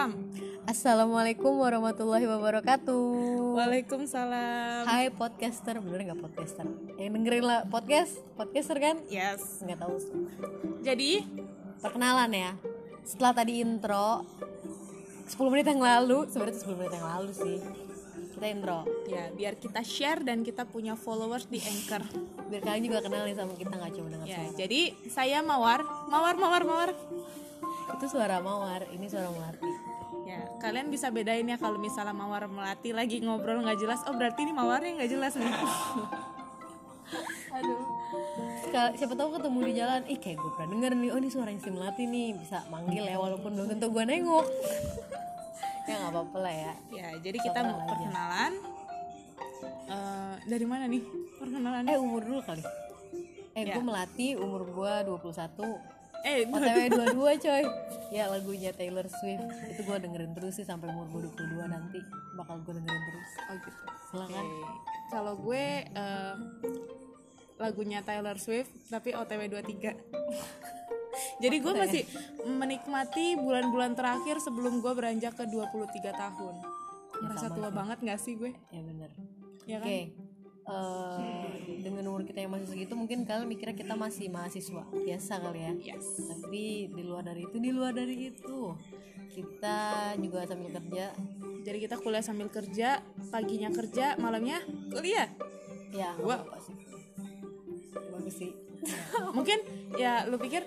salam. Assalamualaikum warahmatullahi wabarakatuh. Waalaikumsalam. Hai podcaster, bener nggak podcaster? Yang dengerin lah podcast, podcaster kan? Yes. Nggak tahu. Jadi, Perkenalan ya. Setelah tadi intro 10 menit yang lalu, sebenarnya itu 10 menit yang lalu sih. Kita intro. ya biar kita share dan kita punya followers di Anchor. Biar kalian juga kenal nih sama kita nggak cuma dengar Ya, suara. jadi saya Mawar, Mawar, Mawar, Mawar. Itu suara mawar, ini suara melati. Kalian bisa bedain ya kalau misalnya Mawar melati lagi ngobrol nggak jelas. Oh, berarti ini Mawarnya nggak jelas nih. Aduh. Sekal- siapa tahu ketemu di jalan, ih kayak gue pernah denger nih, oh ini suaranya si melati nih, bisa manggil ya walaupun belum tentu gue nengok. ya nggak apa-apa lah ya. Ya, jadi kita mau perkenalan. Eh, dari mana nih perkenalan? Eh umur dulu kali. Eh Ya. gue melati, umur gue 21 Eh, OTW 22 coy Ya lagunya Taylor Swift Itu gue dengerin terus sih sampai umur gue 22 nanti Bakal gue dengerin terus oh gitu. Silakan Oke. Kalau gue eh, lagunya Taylor Swift tapi OTW 23. Jadi gue masih menikmati bulan-bulan terakhir sebelum gue beranjak ke 23 tahun. Merasa tua banget gak sih gue? Ya bener Ya kan? Oke eh, Dengan umur kita yang masih segitu Mungkin kalian mikirnya kita masih mahasiswa Biasa kali ya. Yes. Tapi di luar dari itu Di luar dari itu Kita juga sambil kerja. Jadi kita kuliah sambil kerja, paginya kerja, malamnya kuliah. Ya sih. Bagus sih Mungkin ya lu pikir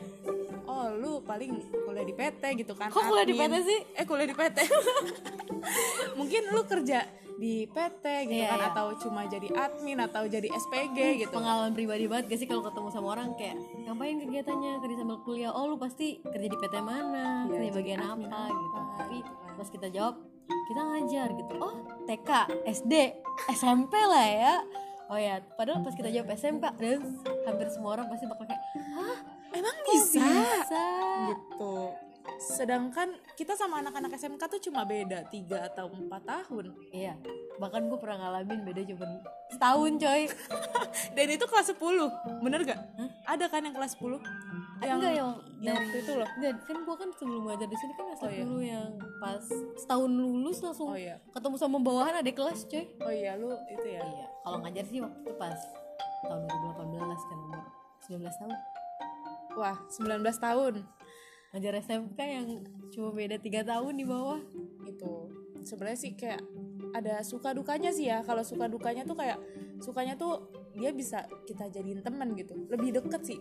oh lu paling kuliah di PT gitu kan. Kok kuliah di. PT sih? Eh kuliah di PT. Mungkin lu kerja di PT gitu Iya, kan iya. atau cuma jadi admin atau jadi SPG gitu. pengalaman pribadi banget gak sih kalau ketemu sama orang kayak ngapain kegiatannya kerja sambil kuliah oh lu pasti kerja di PT mana Iya, kerja bagian apa apa, gitu tapi gitu kan. pas kita jawab kita ngajar gitu oh TK SD SMP lah ya oh ya padahal pas kita jawab SMK dan hampir semua orang pasti bakal kayak hah Emang bisa? bisa Gitu. Sedangkan kita sama anak-anak SMK tuh cuma beda 3 atau 4 tahun. iya bahkan gue pernah ngalamin beda cuma setahun coy Dan itu kelas 10. Bener gak? Ada kan yang kelas 10? Yang, enggak yang yang dari waktu itu loh. Enggak, kan gua kan sebelum ngajar di sini kan S1 Oh, iya. dulu yang pas setahun lulus langsung Oh iya. ketemu sama bawahan ada kelas coy. Oh iya lu itu ya. Iya, kalau ngajar sih waktu itu pas tahun 2018 kan umur 19 tahun. Wah, 19 tahun. Ngajar SMK yang cuma beda 3 tahun di bawah. Itu sebenarnya sih kayak ada suka dukanya sih ya. Kalau suka dukanya tuh kayak sukanya tuh dia bisa kita jadiin teman gitu. Lebih deket sih.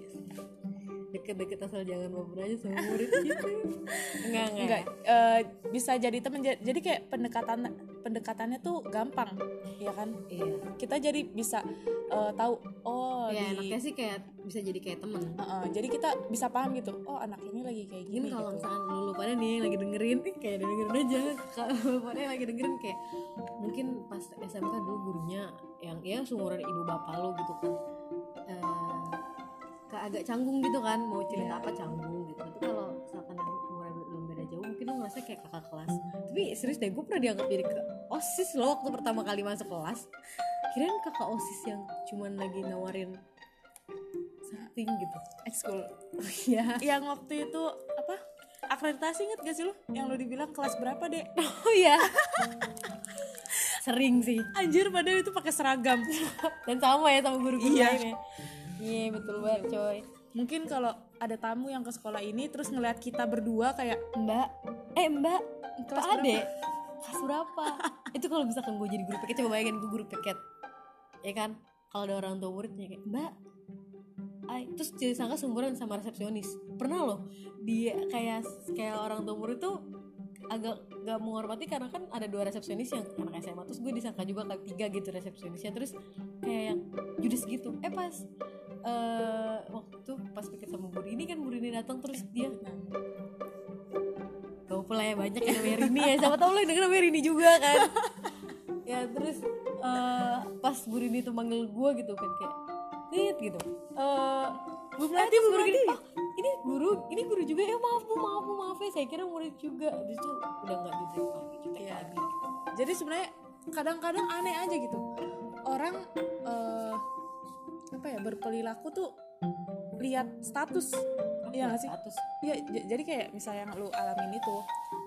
Deket-deket asal jangan baper aja sama murid gitu. Enggak, enggak. Enggak eh, bisa jadi teman Ja- jadi kayak pendekatan pendekatannya tuh gampang, ya kan? Iya. Kita jadi bisa eh, tahu oh ya di enaknya sih kayak bisa jadi kayak temen Heeh, jadi kita bisa paham gitu. Oh, anak ini lagi kayak gini kalau gitu. misalkan lu, lu pada nih lagi dengerin kayak dengerin aja kalau pada lagi dengerin kayak mungkin pas SMK dulu gurunya yang ya seumuran ibu bapak lu gitu kan agak canggung gitu kan mau cerita Iya. apa canggung gitu tapi kalau misalkan yang umurnya belum beda jauh mungkin lu ngerasa kayak kakak kelas tapi serius deh gue pernah dianggap jadi ke osis loh waktu pertama kali masuk kelas kirain kakak osis yang cuman lagi nawarin something gitu Ekskul. ya Yang waktu itu apa? Akreditasi inget gak sih lu? Yang lu dibilang kelas berapa, Dek? oh ya sering sih Anjir padahal itu pakai seragam. dan sama ya sama guru-guru Iya. lainnya iya betul banget coy. Mungkin kalau ada tamu yang ke sekolah ini terus ngeliat kita berdua kayak mbak. Eh mbak Kelas kelas ade kelas berapa? Itu kalau misalkan gue jadi guru piket coba bayangin gue guru piket ya kan? Kalau ada orang tua muridnya kayak mbak Ay, terus jadi sangka seumuran sama resepsionis. Pernah loh dia kayak kayak orang tua murid tuh agak gak menghormati karena kan ada dua resepsionis yang anak SMA terus gue disangka juga kayak tiga gitu resepsionisnya. Terus kayak yang judes gitu. Eh pas eh waktu pas piket sama Bu ini kan Bu ini datang terus dia gak apa lah ya banyak yang namanya Rini ya siapa tau lo yang denger namanya Rini juga kan ya terus eh, pas Bu Rini tuh manggil gue gitu kan kayak Nit gitu eh Bu Melati, Bu Melati. "Oh, ini guru ini guru juga ya maaf bu maaf bu maaf ya saya kira murid juga Habis itu udah nggak jutek lagi jutek lagi gitu. Jadi sebenarnya kadang-kadang aneh aja gitu. Orang eh apa ya berperilaku tuh lihat status. Apa Iya nggak sih? status. Iya, jadi kayak misalnya yang lu alamin itu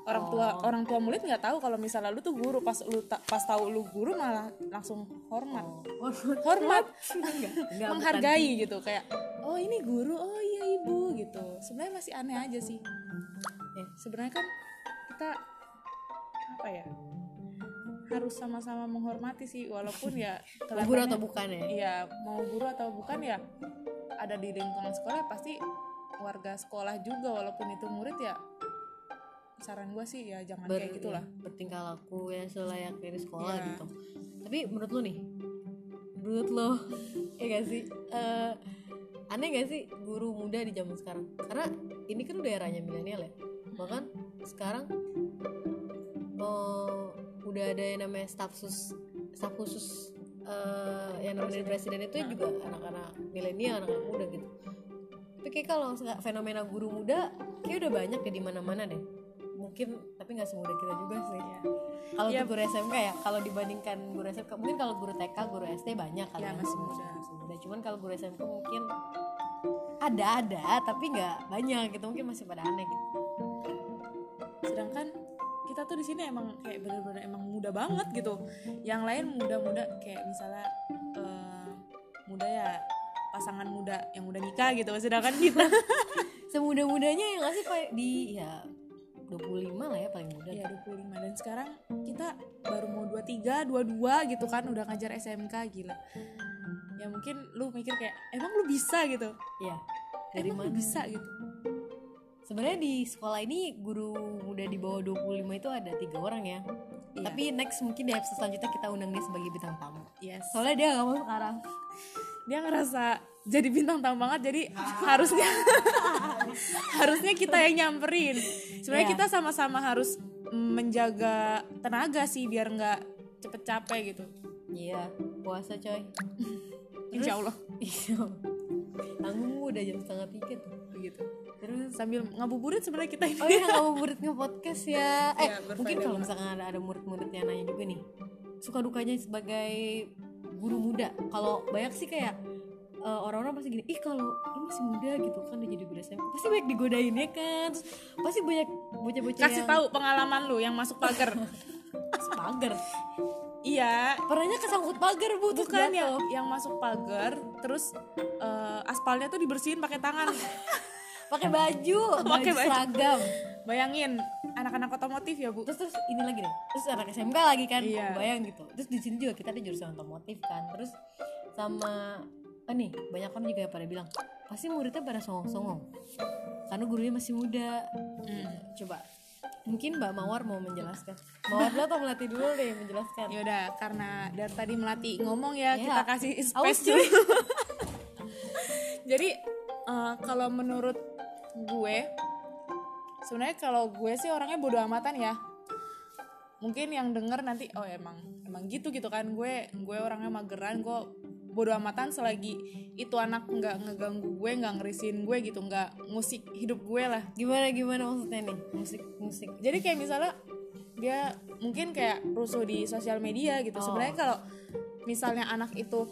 orang tua Oh. orang tua murid nggak tahu kalau misalnya lu tuh guru pas lu ta- pas tahu lu guru malah langsung hormat. Oh, hormat. Enggak enggak menghargai gitu kayak oh ini guru oh iya ibu gitu. Sebenarnya masih aneh aja sih. Ya. sebenarnya kan kita apa ya harus sama-sama menghormati sih walaupun ya bukan. guru atau bukan ya? Iya mau guru atau bukan ya ada di lingkungan sekolah pasti warga sekolah juga walaupun itu murid ya saran gue sih ya jangan Ber- kayak gitulah. ya, bertingkah laku yang selayaknya di sekolah Iya. gitu. Tapi menurut lo nih menurut lo ya gak sih? Eh, aneh gak sih guru muda di zaman sekarang? Karena ini kan udah eranya milenial ya. Bahkan sekarang eh, udah ada yang namanya staf sus staf khusus eh, yang namanya presiden itu Nah. juga anak-anak milenial anak-anak muda gitu. Tapi kayak kalau nggak fenomena guru muda kayak udah banyak ya di mana-mana deh. Mungkin tapi nggak semudah kita juga sih. Iya. kalau untuk guru SMK ya kalau dibandingkan guru SMK mungkin kalau guru TK guru SD banyak kali Iya, ya, masih muda. masih muda cuman kalau guru SMK mungkin ada ada tapi nggak banyak gitu. Mungkin masih pada aneh gitu. Sedangkan kita tuh di sini emang kayak bener-bener emang muda banget gitu. Yang lain muda-muda kayak misalnya eh, muda ya pasangan muda yang udah nikah gitu sedangkan kita semudah-mudanya yang nggak sih kayak di ya 25 lah ya paling muda. Ya 25 dan sekarang kita baru mau 23, 22 gitu kan udah ngajar SMK gila. Ya mungkin lu mikir kayak emang lu bisa gitu? Ya dari emang mana? lu bisa gitu sebenarnya di sekolah ini guru muda di bawah 25 itu ada tiga orang ya. Iya. tapi next mungkin di episode selanjutnya kita undang dia sebagai bintang tamu. Yes. Soalnya dia nggak mau sekarang. Dia ngerasa jadi bintang tamu banget jadi harusnya harusnya kita yang nyamperin. Sebenarnya Iya. kita sama-sama harus menjaga tenaga sih biar nggak cepet capek gitu. Iya puasa coy. Insya Allah. Iya. Tanggung udah jam setengah tiga tuh begitu terus sambil ngabuburit sebenarnya kita ini. Oh iya murid nge-podcast ya. Eh Iya, berfaedah mungkin kalau misalkan ada ada murid-murid yang nanya juga nih suka dukanya sebagai guru muda. Kalau banyak sih kayak eh, orang-orang pasti gini ih kalau lu masih muda gitu kan udah jadi guru SMP pasti banyak digodain ya kan? Terus pasti banyak bocah-bocah kasih yang tahu pengalaman lu yang masuk pagar. Pagar? Iya. Pernahnya kesangkut pagar bu terus bukan jatuh. yang yang masuk pagar terus eh, aspalnya tuh dibersihin pakai tangan pakai baju. Pakai seragam. Bayangin anak-anak otomotif ya bu. Terus terus ini lagi deh. Terus anak SMK lagi kan. Iya. bayang gitu. Terus di sini juga kita ada jurusan otomotif kan. Terus sama ah nih banyak orang juga yang pada bilang pasti muridnya pada songong-songong. Karena gurunya masih muda. Hmm. coba mungkin Mbak Mawar mau menjelaskan. Mawar dulu atau Melati dulu deh menjelaskan? Ya udah karena dari tadi melati ngomong ya Ya. kita kasih space dulu. Jadi eh, kalau menurut gue sebenarnya kalau gue sih orangnya bodoh amatan ya. Mungkin yang denger nanti oh emang emang gitu gitu kan. Gue gue orangnya mageran gue bodoh amatan selagi itu anak nggak ngeganggu gue nggak ngerisin gue gitu nggak musik hidup gue lah. Gimana gimana maksudnya nih? Musik musik jadi kayak misalnya dia mungkin kayak rusuh di sosial media gitu. Oh. sebenarnya kalau misalnya anak itu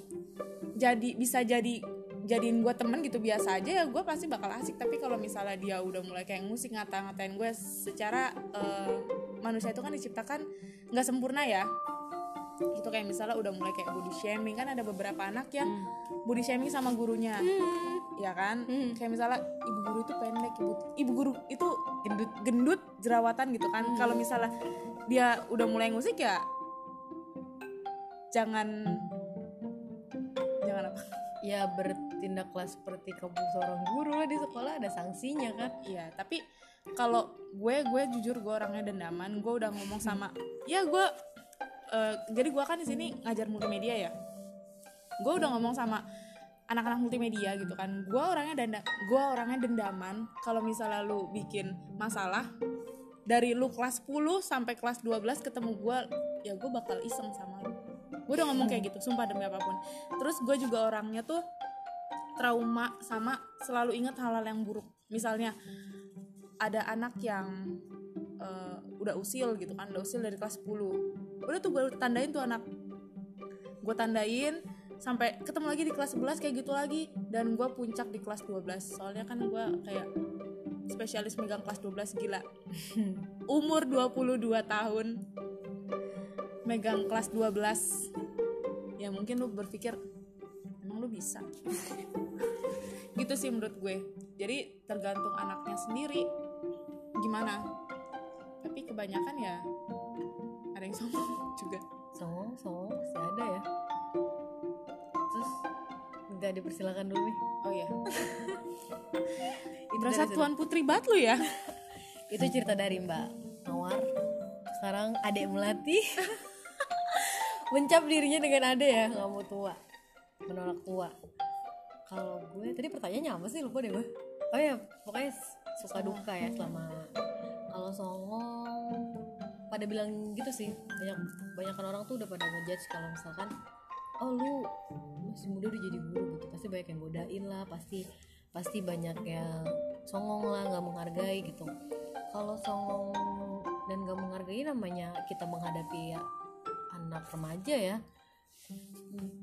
jadi bisa jadi jadiin gue temen gitu biasa aja ya gue pasti bakal asik. Tapi kalau misalnya dia udah mulai kayak musik ngata-ngatain gue secara eh, manusia itu kan diciptakan nggak sempurna ya. Itu kayak misalnya udah mulai kayak body shaming kan ada beberapa anak yang body shaming sama gurunya. Ya kan? Hmm. kayak misalnya ibu guru itu pendek ibu ibu guru itu gendut gendut jerawatan gitu kan. Hmm. kalau misalnya dia udah mulai musik ya jangan jangan apa ya bertindaklah seperti kamu seorang guru di sekolah ada sanksinya kan? Iya tapi kalau gue gue jujur gue orangnya dendaman gue udah ngomong sama ya gue eh, jadi gue kan di sini ngajar multimedia ya. Gue udah ngomong sama anak-anak multimedia gitu kan. Gue orangnya denda gue orangnya dendaman kalau misalnya lu bikin masalah dari lu kelas 10 sampai kelas 12 ketemu gue ya gue bakal iseng sama lu gue udah ngomong kayak gitu sumpah demi apa pun. Terus gue juga orangnya tuh trauma sama selalu ingat hal-hal yang buruk. Misalnya ada anak yang eh, udah usil gitu kan udah usil dari kelas 10 udah tuh gue tandain tuh anak. Gue tandain sampai ketemu lagi di kelas 11 kayak gitu lagi. Dan gue puncak di kelas 12 soalnya kan gue kayak spesialis megang kelas 12 gila. Umur 22 tahun megang kelas 12 ya mungkin lu berpikir emang lu bisa? Gitu sih menurut gue. Jadi tergantung anaknya sendiri gimana. Tapi kebanyakan ya ada yang sombong juga. Songong songong masih ada ya. Terus nggak dipersilakan dulu nih. Oh iya. Itu berasa tuan putri banget lu ya. Itu cerita dari mbak Mawar. Sekarang adek melati mencap dirinya dengan ade ya. Nggak mau tua. Menolak tua. Kalau gue tadi pertanyaannya apa sih? Lupa deh gue. Oh ya pokoknya suka duka ya selama kalau songong. Pada bilang gitu sih. Banyak banyak orang tuh udah pada ngejudge kalau misalkan oh lu masih muda udah jadi guru gitu. Pasti banyak yang godain lah pasti pasti banyak yang songong lah nggak menghargai gitu. Kalau songong dan gak menghargai namanya kita menghadapi ya anak remaja ya.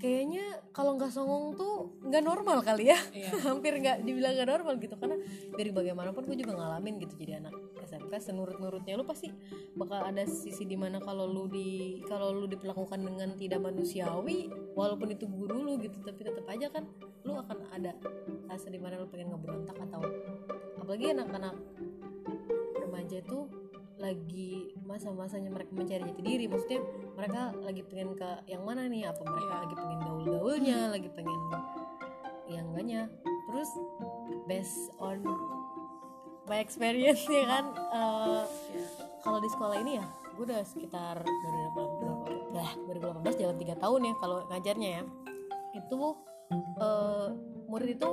Kayaknya kalau nggak songong tuh nggak normal kali ya. Iya. hampir nggak dibilang nggak normal gitu. Karena dari bagaimanapun gue juga ngalamin gitu jadi anak SMK senurut-nurutnya lu pasti bakal ada sisi di mana kalau lu di kalau lu diperlakukan dengan tidak manusiawi walaupun itu guru lu gitu tapi tetap aja kan lu akan ada rasa di mana lu pengen ngeberontak atau apalagi anak-anak remaja itu lagi masa-masanya mereka mencari jati diri. Maksudnya mereka lagi pengen ke yang mana nih? Apa mereka Iya. lagi pengen gaul-gaulnya? Lagi pengen yang enggaknya? Terus based on my experience ya kan? Eh, kalau di sekolah ini ya gue udah sekitar dari 2018 dah 2018 jalan tiga tahun ya kalau ngajarnya ya. Itu eh, murid itu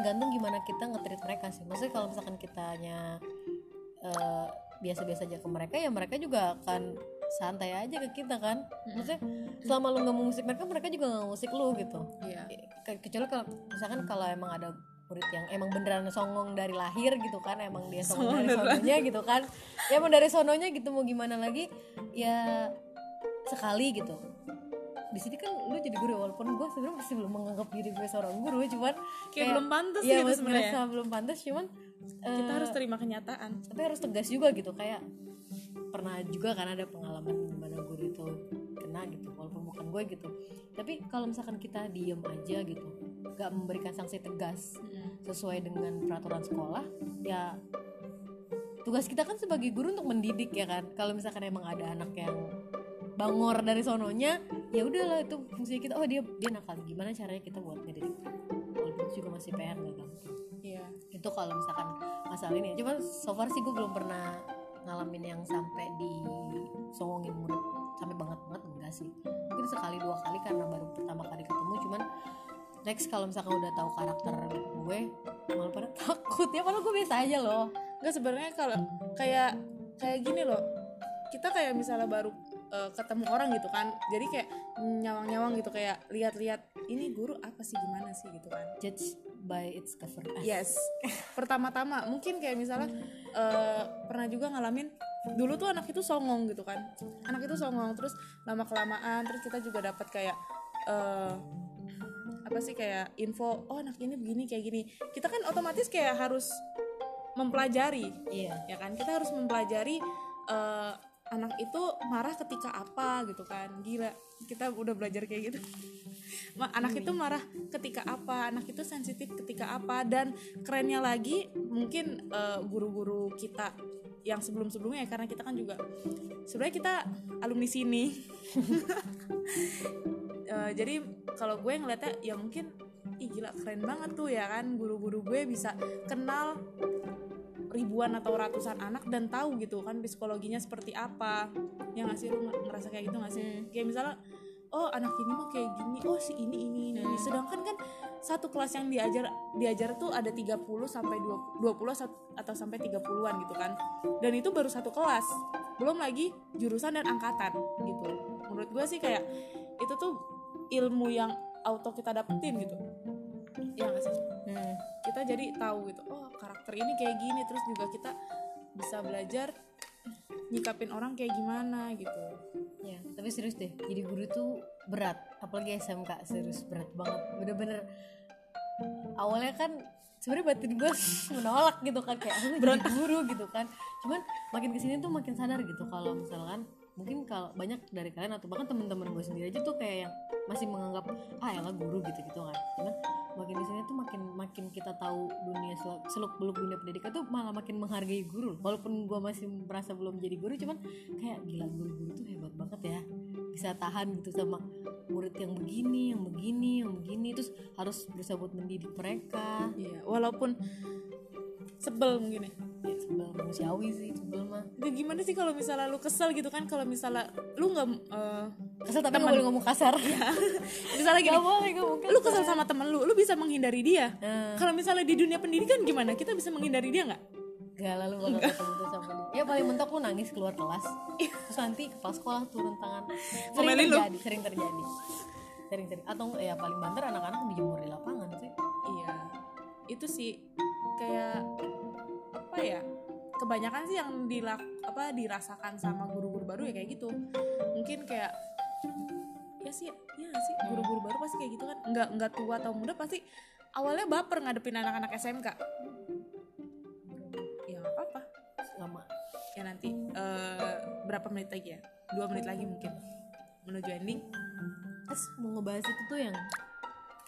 tergantung gimana kita nge-treat mereka sih. Maksudnya kalau misalkan kitanya eh, biasa-biasa aja ke mereka ya mereka juga akan santai aja ke kita kan. Maksudnya selama lu nggak mau musik mereka mereka juga nggak musik lu gitu. Iya. Ke- kecuali kalau misalkan kalau emang ada murid yang emang beneran songong dari lahir gitu kan emang dia songong Songong dari dari sononya gitu kan. Ya emang dari sononya gitu mau gimana lagi? Ya sekali gitu di sini kan lu jadi guru walaupun gue sebenarnya masih belum menganggap diri gue seorang guru cuman kayak belum pantas iya gitu sebenarnya. belum pantas cuman kita eh, harus terima kenyataan. tapi harus tegas juga gitu kayak pernah juga kan ada pengalaman di mana guru itu kena gitu walaupun bukan gue gitu. Tapi kalau misalkan kita diem aja gitu gak memberikan sanksi tegas sesuai dengan peraturan sekolah ya tugas kita kan sebagai guru untuk mendidik ya kan. Kalau misalkan emang ada anak yang bangor dari sononya ya udahlah itu fungsi kita. Oh dia dia nakal. Gimana caranya kita buat ngedidik walaupun itu juga masih PR gak gampang iya. Itu kalau misalkan masalah ini. Cuman so far sih gue belum pernah ngalamin yang sampai di songongin murid sampai banget banget enggak sih. Mungkin sekali dua kali karena baru pertama kali ketemu. Cuman next kalau misalkan udah tahu karakter gue malah pada takut. Ya padahal gue biasa aja loh. Enggak sebenarnya kalau kayak kayak gini loh. Kita kayak misalnya baru eh, ketemu orang gitu kan. Jadi kayak nyawang-nyawang gitu kayak lihat-lihat ini guru apa sih? Gimana sih? gitu kan. Judge by its cover. Yes. Pertama-tama mungkin kayak misalnya eh, pernah juga ngalamin dulu tuh anak itu songong gitu kan. Anak itu songong terus lama kelamaan terus kita juga dapat kayak eh, apa sih kayak info oh anak ini begini kayak gini. Kita kan otomatis kayak harus mempelajari. Iya. Ya kan? Kita harus mempelajari anak itu marah ketika apa gitu kan. Gila kita udah belajar kayak gitu. Anak itu marah ketika apa anak itu sensitif ketika apa dan kerennya lagi mungkin eh, guru-guru kita yang sebelum-sebelumnya ya karena kita kan juga sebenarnya kita alumni sini. Eh, jadi kalau gue ngeliatnya ya mungkin ih gila keren banget tuh ya kan. Guru-guru gue bisa kenal ribuan atau ratusan anak dan tahu gitu kan psikologinya seperti apa. Ya nggak sih? Lu ngerasa kayak gitu nggak sih? Kayak misalnya oh anak ini mah kayak gini. Oh si ini ini ini, ini. sedangkan kan satu kelas yang diajar diajar tuh ada 30 sampai 20 20 sat- atau sampai 30-an gitu kan. Dan itu baru satu kelas. Belum lagi jurusan dan angkatan gitu. Menurut gue sih kayak itu tuh ilmu yang auto kita dapetin gitu. Ya nggak sih? Hmm. Kita jadi tahu gitu oh karakter ini kayak gini terus juga kita bisa belajar nyikapin orang kayak gimana gitu. Ya, tapi serius deh jadi guru tuh berat apalagi SMK serius berat banget bener-bener. Awalnya kan sebenarnya batin gue menolak gitu kan kayak aku jadi guru gitu kan. Cuman makin ke sini tuh makin sadar gitu kalau misalkan mungkin kalau banyak dari kalian atau bahkan teman-teman gue sendiri aja tuh kayak yang masih menganggap ah ya guru gitu gitu kan. Cuman makin di sini tuh makin makin kita tahu dunia seluk, seluk beluk dunia pendidikan tuh malah makin menghargai guru. Walaupun gue masih merasa belum jadi guru cuman kayak gila guru-guru tuh hebat banget ya. Bisa tahan gitu sama murid yang begini yang begini yang begini. Terus harus berusaha buat mendidik mereka. Iya walaupun sebel mungkin ya? Ya sebel manusiawi sih sebel mah. Ya, gimana sih kalau misalnya lu kesel gitu kan? Kalau misalnya lu nggak eh, kesel tapi nggak boleh ngomong kasar. Misalnya gini Gak boleh ngomong kasar. lu kesel sama temen lu lu bisa menghindari dia. Nah. kalau misalnya di dunia pendidikan gimana? Kita bisa menghindari dia nggak? Gak lalu bakal ketemu tuh sama dia. Ya paling mentok lu nangis keluar kelas. Terus nanti kepala sekolah turun tangan Sering Ngomelin lu? terjadi, sering terjadi. Sering terjadi. Atau ya paling banter anak-anak dijemur di lapangan sih. Iya. Itu sih kayak apa ya kebanyakan sih yang dilak apa dirasakan sama guru-guru baru ya kayak gitu. Mungkin kayak ya sih ya sih guru-guru baru pasti kayak gitu kan. Nggak nggak tua atau muda pasti awalnya baper ngadepin anak-anak SMK ya nggak apa-apa. Lama. Ya nanti eh, berapa menit lagi ya? Dua menit lagi mungkin. Menuju ending. Terus mau ngebahas itu tuh yang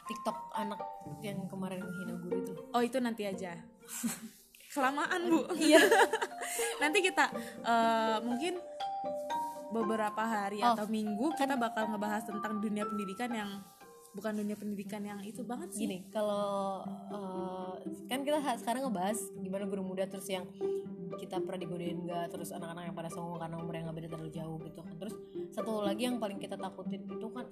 TikTok anak yang kemarin menghina guru itu. Oh itu nanti aja. Kelamaan bu. Iya. Nanti kita eh, mungkin beberapa hari Oh. atau minggu kita bakal ngebahas tentang dunia pendidikan yang bukan dunia pendidikan yang itu banget sih. Gini kalau eh, Kan kita sekarang ngebahas Gimana guru muda terus yang kita pernah digodain enggak terus anak-anak yang pada songong karena umurnya nggak beda terlalu jauh gitu kan. Terus satu lagi yang paling kita takutin itu kan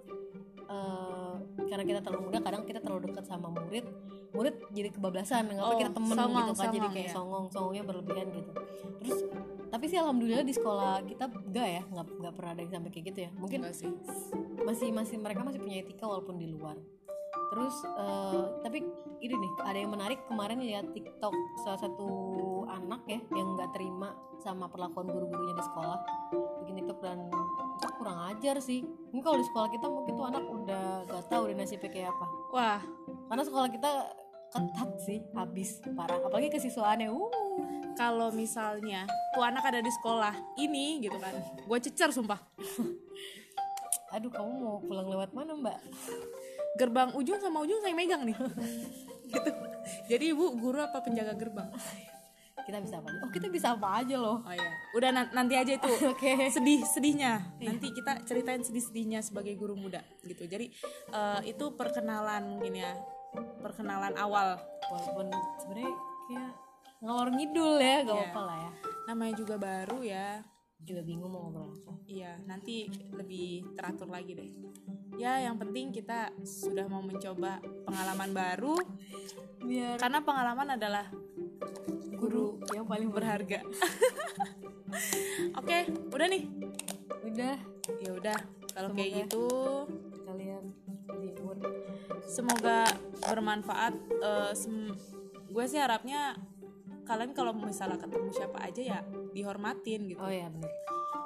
karena kita terlalu muda kadang kita terlalu dekat sama murid murid jadi kebablasan nggak Oh, kita temen songong, gitu kan jadi songong, kayak ya. songong songongnya berlebihan gitu. Terus tapi sih alhamdulillah di sekolah kita enggak ya nggak nggak pernah ada yang sampai kayak gitu ya. Mungkin sih. masih masih mereka masih punya etika walaupun di luar. Terus eh, tapi ini nih ada yang menarik kemarin lihat TikTok salah satu anak ya yang nggak terima sama perlakuan guru-gurunya di sekolah. Bikin TikTok dan kurang ajar sih. Ini kalau di sekolah kita mungkin tuh anak udah gak tahu udah nasibnya kayak apa. Wah. Karena sekolah kita ketat sih habis parah. Apalagi kesiswaannya uh kalau misalnya tuh anak ada di sekolah ini gitu kan gue cecer sumpah. Aduh kamu mau pulang lewat mana mbak? Gerbang ujung sama ujung saya megang nih. Gitu. Jadi ibu guru apa penjaga gerbang kita bisa apa aja. Oh kita bisa apa aja loh. Oh iya. Udah nan- nanti aja itu oke. sedih sedihnya. Nanti kita ceritain sedih sedihnya sebagai guru muda gitu. Jadi eh, itu perkenalan mungkin ya perkenalan awal. Walaupun sebenarnya kayak ngalor ngidul ya gak Iya. apa-apa lah ya. Namanya juga baru ya. Juga bingung mau ngobrol apa. Iya nanti lebih teratur lagi deh. Ya yang penting kita sudah mau mencoba pengalaman baru. Biar karena pengalaman adalah guru yang paling berharga. Oke udah nih? Udah. Ya udah kalau kayak gitu. kalian libur. Semoga bermanfaat Eh, sem- gue sih harapnya kalian kalau misalnya ketemu siapa aja ya dihormatin gitu. Oh ya benar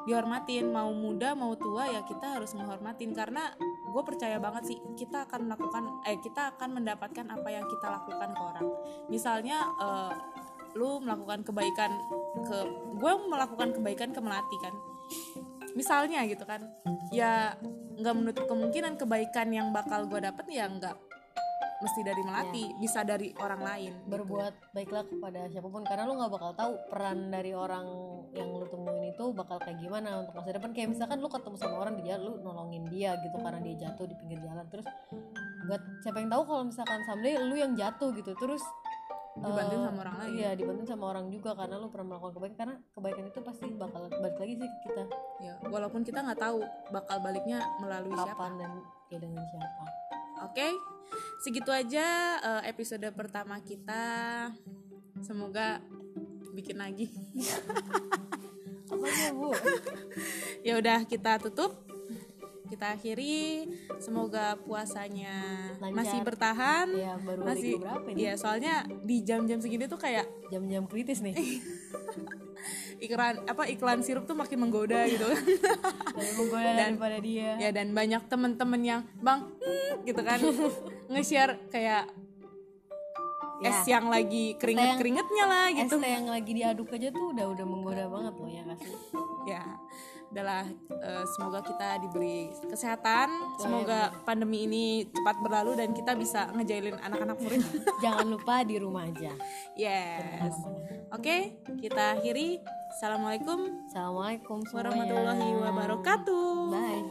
dihormatin mau muda mau tua ya kita harus menghormatin. Karena gue percaya banget sih kita akan melakukan eh kita akan mendapatkan apa yang kita lakukan ke orang. Misalnya eh, lu melakukan kebaikan ke gue melakukan kebaikan ke melati kan. Misalnya gitu kan ya nggak menutup kemungkinan kebaikan yang bakal gue dapet ya nggak mesti dari melati bisa dari orang lain gitu. berbuat baiklah kepada siapa pun karena lu nggak bakal tahu peran dari orang yang lu temuin itu bakal kayak gimana untuk masa depan. Kayak misalkan lu ketemu sama orang di jalan lu nolongin dia gitu karena dia jatuh di pinggir jalan. Terus nggak siapa yang tahu kalau misalkan someday lu yang jatuh gitu. Terus Dibantuin eh, sama orang lain. iya dibantuin sama orang juga karena lu pernah melakukan kebaikan. Karena kebaikan itu pasti bakal balik lagi sih ke kita. Ya walaupun kita nggak tahu bakal baliknya melalui siapa. kapan dan ya dengan siapa Oke, segitu aja eh, episode pertama kita. Semoga bikin lagi. apa sih bu ya udah kita tutup. kita akhiri semoga puasanya Lancar. masih bertahan ya baru masih berapa ini Iya, soalnya di jam-jam segini tuh kayak jam-jam kritis nih iklan apa iklan sirup tuh makin menggoda gitu kan. lebih menggoda daripada dia. ya dan banyak temen-temen yang bang hmm, gitu kan. Nge-share kayak Ya. es yang lagi keringet keringetnya lah es gitu. teh yang lagi diaduk aja tuh udah udah menggoda banget loh ya kasih ya adalah eh, semoga kita diberi kesehatan semoga pandemi ini cepat berlalu dan kita bisa ngejailin anak-anak murid. Jangan lupa di rumah aja. Yes. Oke kita akhiri Assalamualaikum. Assalamualaikum warahmatullahi wabarakatuh. Bye.